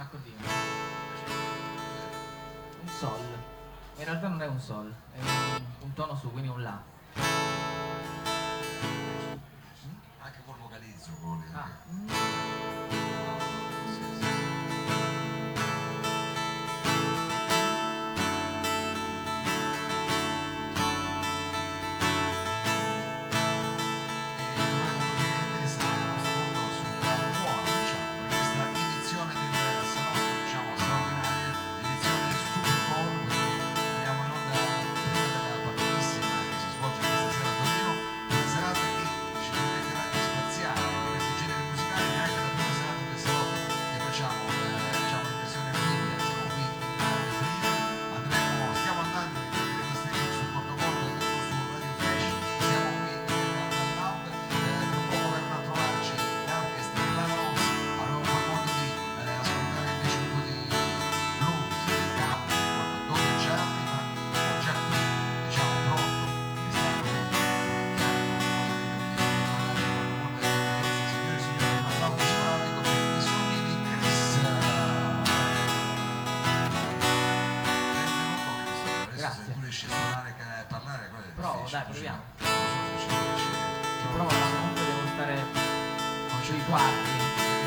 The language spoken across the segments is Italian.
un accordino. Un sol. In realtà non è un sol, è un, un tono su, quindi un la. Anche col vocalizzo, vuole. Ah. Riesci a suonare e parlare, quello è Provo, dai, proviamo. Ma comunque devo stare sui quarti.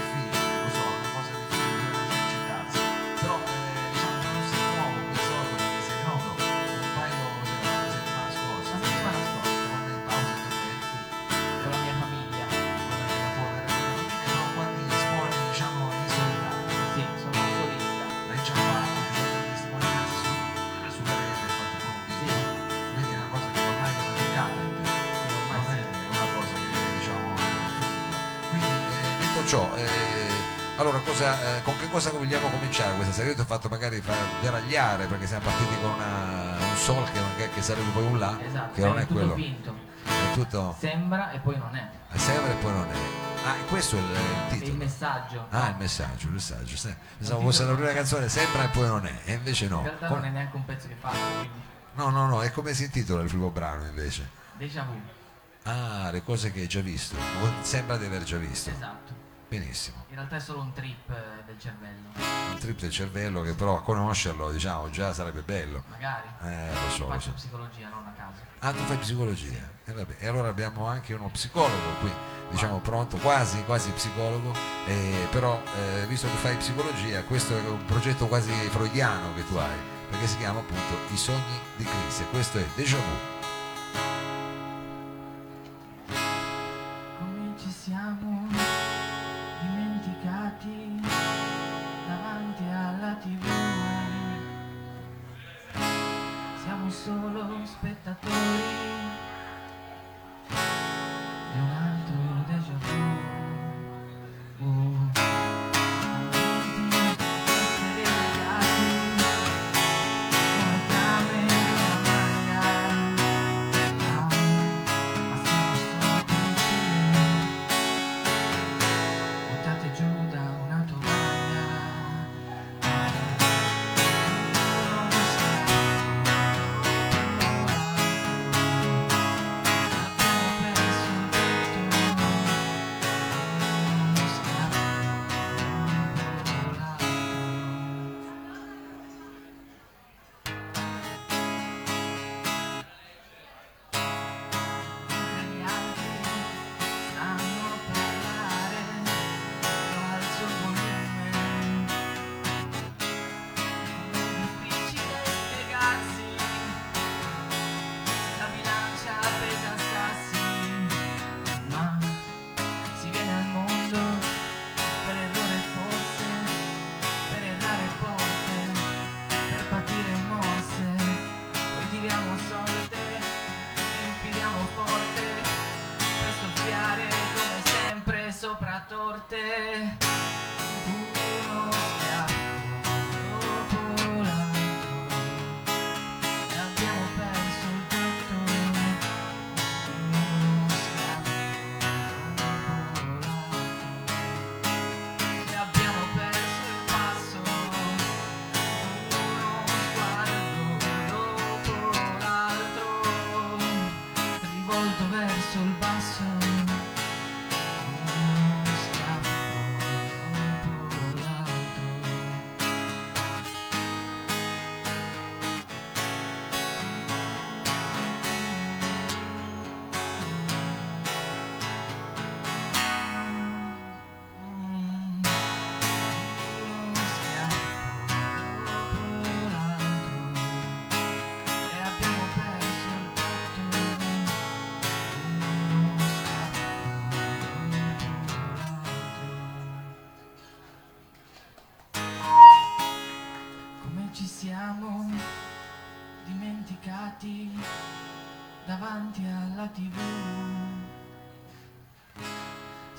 Eh, detto ciò eh, allora cosa, eh, con che cosa vogliamo cominciare questa? Io ti ho fatto magari far deragliare perché siamo partiti con una- un sol che, che- che sarebbe poi un la Esatto, che non è tutto quello finto. è tutto Sembra e poi non è. a sempre e poi non è ah questo è il, il È il titolo messaggio. Ah, il messaggio, il messaggio. Pensavo fosse la prima canzone, sembra e poi non è, e invece no. In realtà Com- non è neanche un pezzo che quindi No, no, no, è come si intitola il primo brano invece. déjà vu. Ah, le cose che hai già visto. Sembra di aver già visto. Esatto. Benissimo. In realtà è solo un trip eh, del cervello. Un trip del cervello che però a conoscerlo, diciamo, già sarebbe bello. Magari. Eh, lo so, lo Faccio so. psicologia, non a caso. Ah, tu fai psicologia. E, vabbè. e allora abbiamo anche uno psicologo qui, diciamo pronto, quasi, quasi psicologo, eh, però eh, visto che fai psicologia, questo è un progetto quasi freudiano che tu hai, perché si chiama appunto I sogni di Chris e questo è Déjà Vu.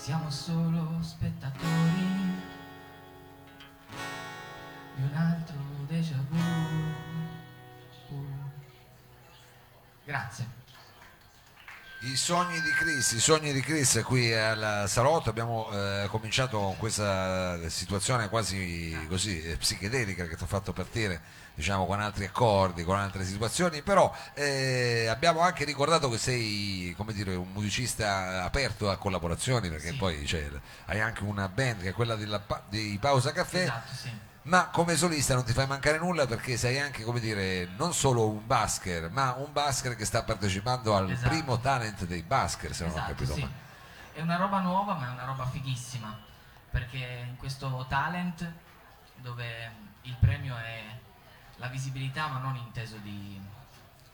Siamo solo spettatori I sogni di Chris, i sogni di Chris qui al salotto abbiamo eh, cominciato con questa situazione quasi così eh, psichedelica che ti ha fatto partire diciamo con altri accordi, con altre situazioni, però eh, abbiamo anche ricordato che sei come dire, un musicista aperto a collaborazioni perché Sì. poi cioè, hai anche una band che è quella della di Pausa Caffè Esatto, sì. Ma come solista non ti fai mancare nulla perché sei anche, come dire, non solo un basker, ma un basker che sta partecipando al Esatto. primo talent dei basker, se non ho Esatto, capito sì. male. È una roba nuova, ma è una roba fighissima. Perché in questo talent, dove il premio è la visibilità, ma non inteso di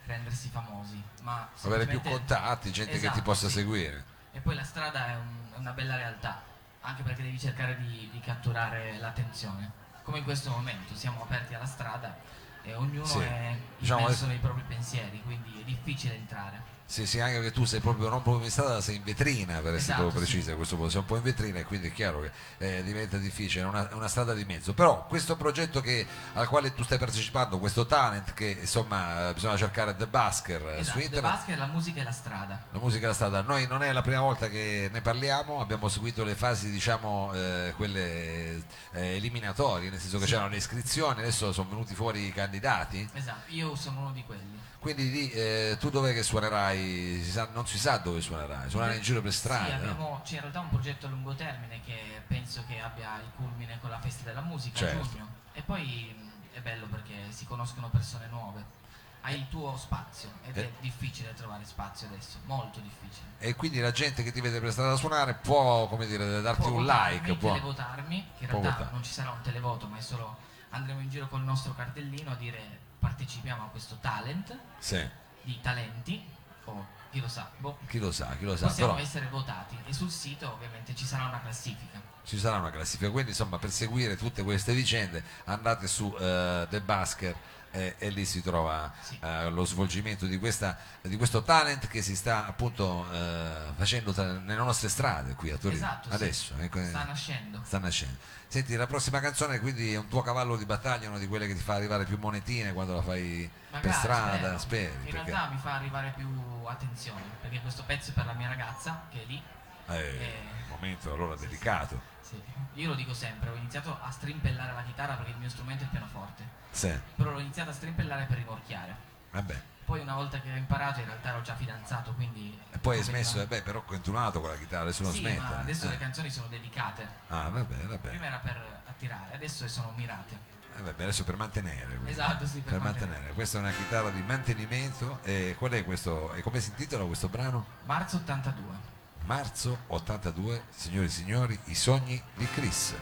rendersi famosi, ma Avere più contatti, gente che ti Esatto, possa sì. seguire. E poi la strada è, un- è una bella realtà, anche perché devi cercare di, di catturare l'attenzione. Come in questo momento, siamo aperti alla strada e ognuno Sì. è Diciamo immerso adesso- nei propri pensieri, quindi è difficile entrare. Sì, sì, anche che tu sei proprio non proprio in strada, sei in vetrina per essere Esatto, proprio sì. precisa, a questo punto sei un po' in vetrina e quindi è chiaro che eh, diventa difficile, è una, una strada di mezzo. Però questo progetto che- al quale tu stai partecipando, questo talent che insomma eh, bisogna cercare The Basker eh, Esatto, su The internet. Basket, la musica e la strada. La musica della strada, noi non è la prima volta che ne parliamo, abbiamo seguito le fasi, diciamo, eh, quelle eh, eliminatorie, nel senso che Sì. c'erano le iscrizioni, adesso sono venuti fuori i candidati, Esatto, io sono uno di quelli. quindi eh, tu dov'è che suonerai? Si sa- non si sa dove suonerai, suonerai in giro per strada. Sì, no? abbiamo, c'è in realtà un progetto a lungo termine che penso che abbia il culmine con la festa della musica Certo. a giugno. E poi mh, è bello perché si conoscono persone nuove. Hai il tuo spazio ed Eh. è difficile trovare spazio adesso, molto difficile. E quindi la gente che ti vede per strada suonare può, come dire, darti Può un votarmi, like, può... televotarmi, che in realtà votare. non ci sarà un televoto, ma è solo andremo in giro col nostro cartellino a dire partecipiamo a questo talent Sì, di talenti o chi lo sa, boh, chi lo sa, chi lo sa, possiamo però essere votati e sul sito ovviamente ci sarà una classifica. ci sarà una classifica, quindi insomma per seguire tutte queste vicende andate su eh, The Basker eh, e lì si trova Sì. eh, lo svolgimento di, questa, di questo talent che si sta appunto eh, facendo tra- nelle nostre strade qui a Torino Esatto, sì. adesso ecco, Sta nascendo. sta nascendo senti la prossima canzone quindi è un tuo cavallo di battaglia una di quelle che ti fa arrivare più monetine quando la fai per Magari, strada spero. speri In perché realtà mi fa arrivare più attenzione, perché questo pezzo è per la mia ragazza che è lì. Eh. un momento allora delicato Sì. Io lo dico sempre, ho iniziato a strimpellare la chitarra perché il mio strumento è il pianoforte, sì però l'ho iniziato a strimpellare per rimorchiare. vabbè Poi una volta che ho imparato in realtà ero già fidanzato, quindi... e poi hai smesso eh, beh però ho continuato con la chitarra adesso non Sì, smetta adesso eh. le canzoni sono dedicate. ah vabbè vabbè Prima era per attirare, adesso sono mirate. Eh, vabbè, adesso per mantenere. quindi. Esatto, sì, per mantenere. Questa è una chitarra di mantenimento. E qual è questo? E come si intitola questo brano? Marzo 82. Marzo 82, signori e signori, i sogni di Chris.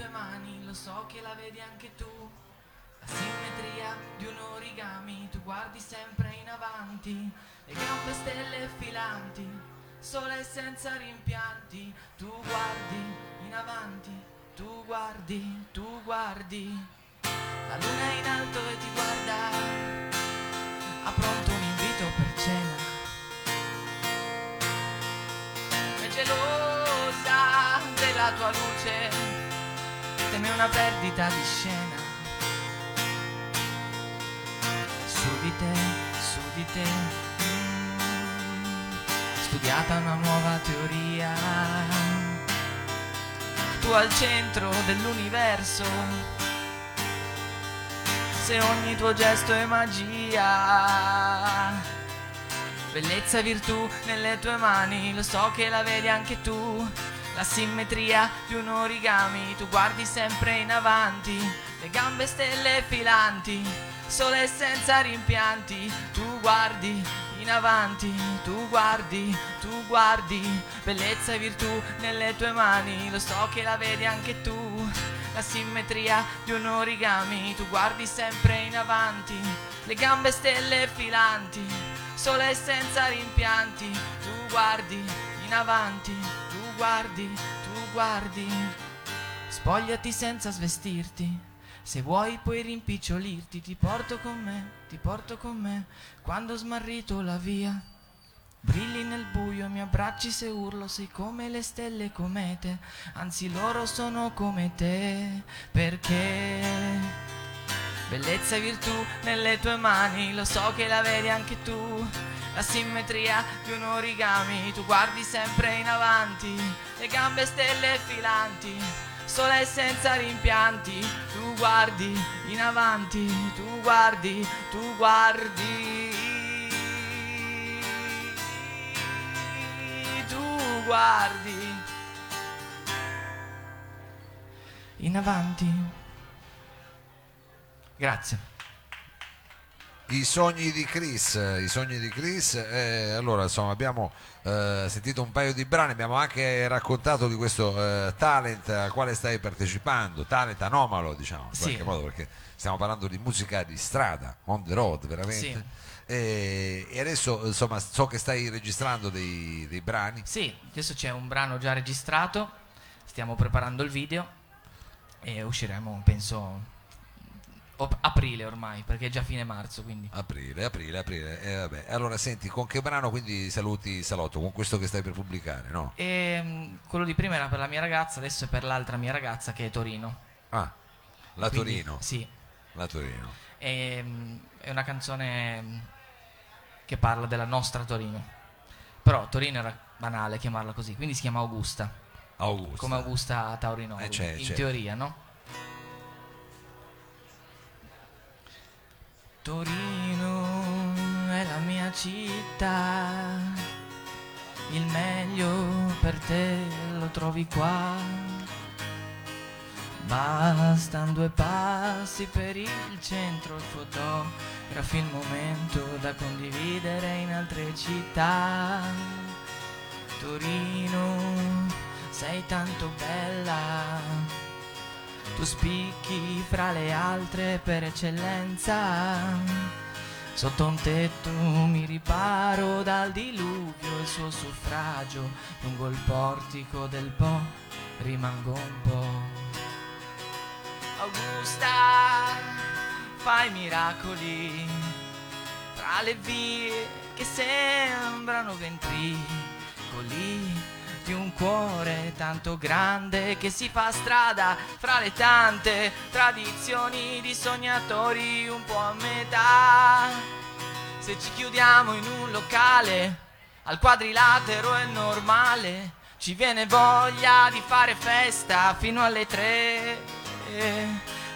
Tue mani Lo so che la vedi anche tu. La simmetria di un origami Tu guardi sempre in avanti Le gambe stelle filanti Sole senza rimpianti Tu guardi in avanti Tu guardi, tu guardi. La luna è in alto e ti guarda Ha pronto un invito per cena. È gelosa della tua luce, una perdita di scena. Su di te, su di te, mm, studiata una nuova teoria. Tu al centro dell'universo, se ogni tuo gesto è magia Bellezza e virtù nelle tue mani, lo so che la vedi anche tu. La simmetria di un origami, tu guardi sempre in avanti, le gambe stelle filanti, sole senza rimpianti, tu guardi in avanti, tu guardi, tu guardi, bellezza e virtù nelle tue mani, lo so che la vedi anche tu. La simmetria di un origami, tu guardi sempre in avanti, le gambe stelle filanti, sole senza rimpianti, tu guardi in avanti, guardi, tu guardi. Spogliati senza svestirti, se vuoi puoi rimpicciolirti, ti porto con me, ti porto con me, quando smarrito la via. Brilli nel buio, mi abbracci se urlo, sei come le stelle comete, anzi loro sono come te, perché? Bellezza e virtù nelle tue mani, lo so che la vedi anche tu, la simmetria di un origami, tu guardi sempre in avanti, le gambe stelle filanti, sole senza rimpianti, tu guardi in avanti, tu guardi, tu guardi. Tu guardi in avanti. Grazie. I sogni di Chris, i sogni di Chris, eh, allora insomma abbiamo eh, sentito un paio di brani, abbiamo anche raccontato di questo eh, talent al quale stai partecipando, talent anomalo diciamo, in Sì. qualche modo perché stiamo parlando di musica di strada, on the road veramente. Sì. E, e adesso insomma so che stai registrando dei, dei brani, Sì, adesso c'è un brano già registrato, stiamo preparando il video e usciremo, penso, aprile ormai, perché è già fine marzo, quindi. aprile, aprile, aprile. Eh, vabbè. Allora senti, con che brano quindi saluti Salotto? Con questo che stai per pubblicare, no? E mm, quello di prima era per la mia ragazza, adesso è per l'altra mia ragazza che è Torino. Ah, la Quindi, Torino, Sì, la Torino. e, mm, è una canzone che parla della nostra Torino. Però Torino era banale chiamarla così, quindi si chiama Augusta, Augusto. come Augusta Taurino, Eh, c'è, in c'è. teoria, no? Torino è la mia città, il meglio per te lo trovi qua. Bastan due passi per il centro, il fotografi il momento da condividere in altre città. Torino, sei tanto bella, tu spicchi fra le altre per eccellenza. Sotto un tetto mi riparo dal diluvio, il suo suffragio lungo il portico del Po rimango un po'. Augusta, fai miracoli tra le vie che sembrano ventricoli di un cuore tanto grande che si fa strada fra le tante tradizioni di sognatori un po' a metà. Se ci chiudiamo in un locale al quadrilatero è normale, ci viene voglia di fare festa fino alle tre.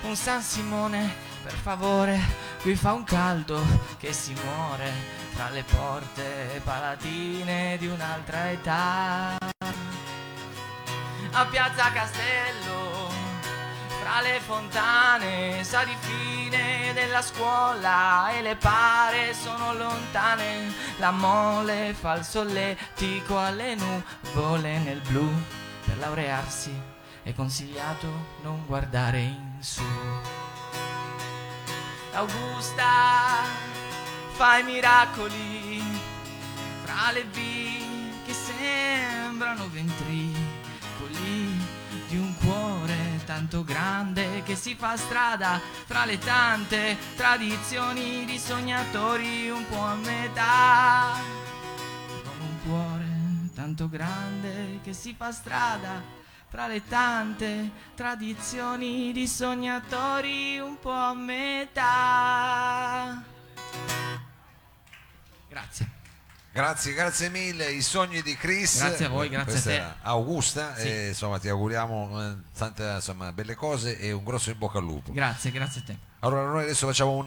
Un San Simone, per favore, qui fa un caldo che si muore tra le porte palatine di un'altra età. A Piazza Castello, fra le fontane, sa di fine della scuola e le pare sono lontane. La mole fa il solletico alle nuvole nel blu. Per laurearsi è consigliato non guardare in su. Augusta, fai miracoli fra le vie che sembrano ventricoli grande che si fa strada fra le tante tradizioni di sognatori un po' a metà. Con un cuore tanto grande che si fa strada fra le tante tradizioni di sognatori un po' a metà. Grazie. Grazie, grazie mille. I sogni di Chris. Grazie a voi, grazie Questa a te. Augusta. Sì. E, insomma, ti auguriamo eh, tante insomma, belle cose e un grosso in bocca al lupo. Grazie, grazie a te. Allora, noi adesso facciamo un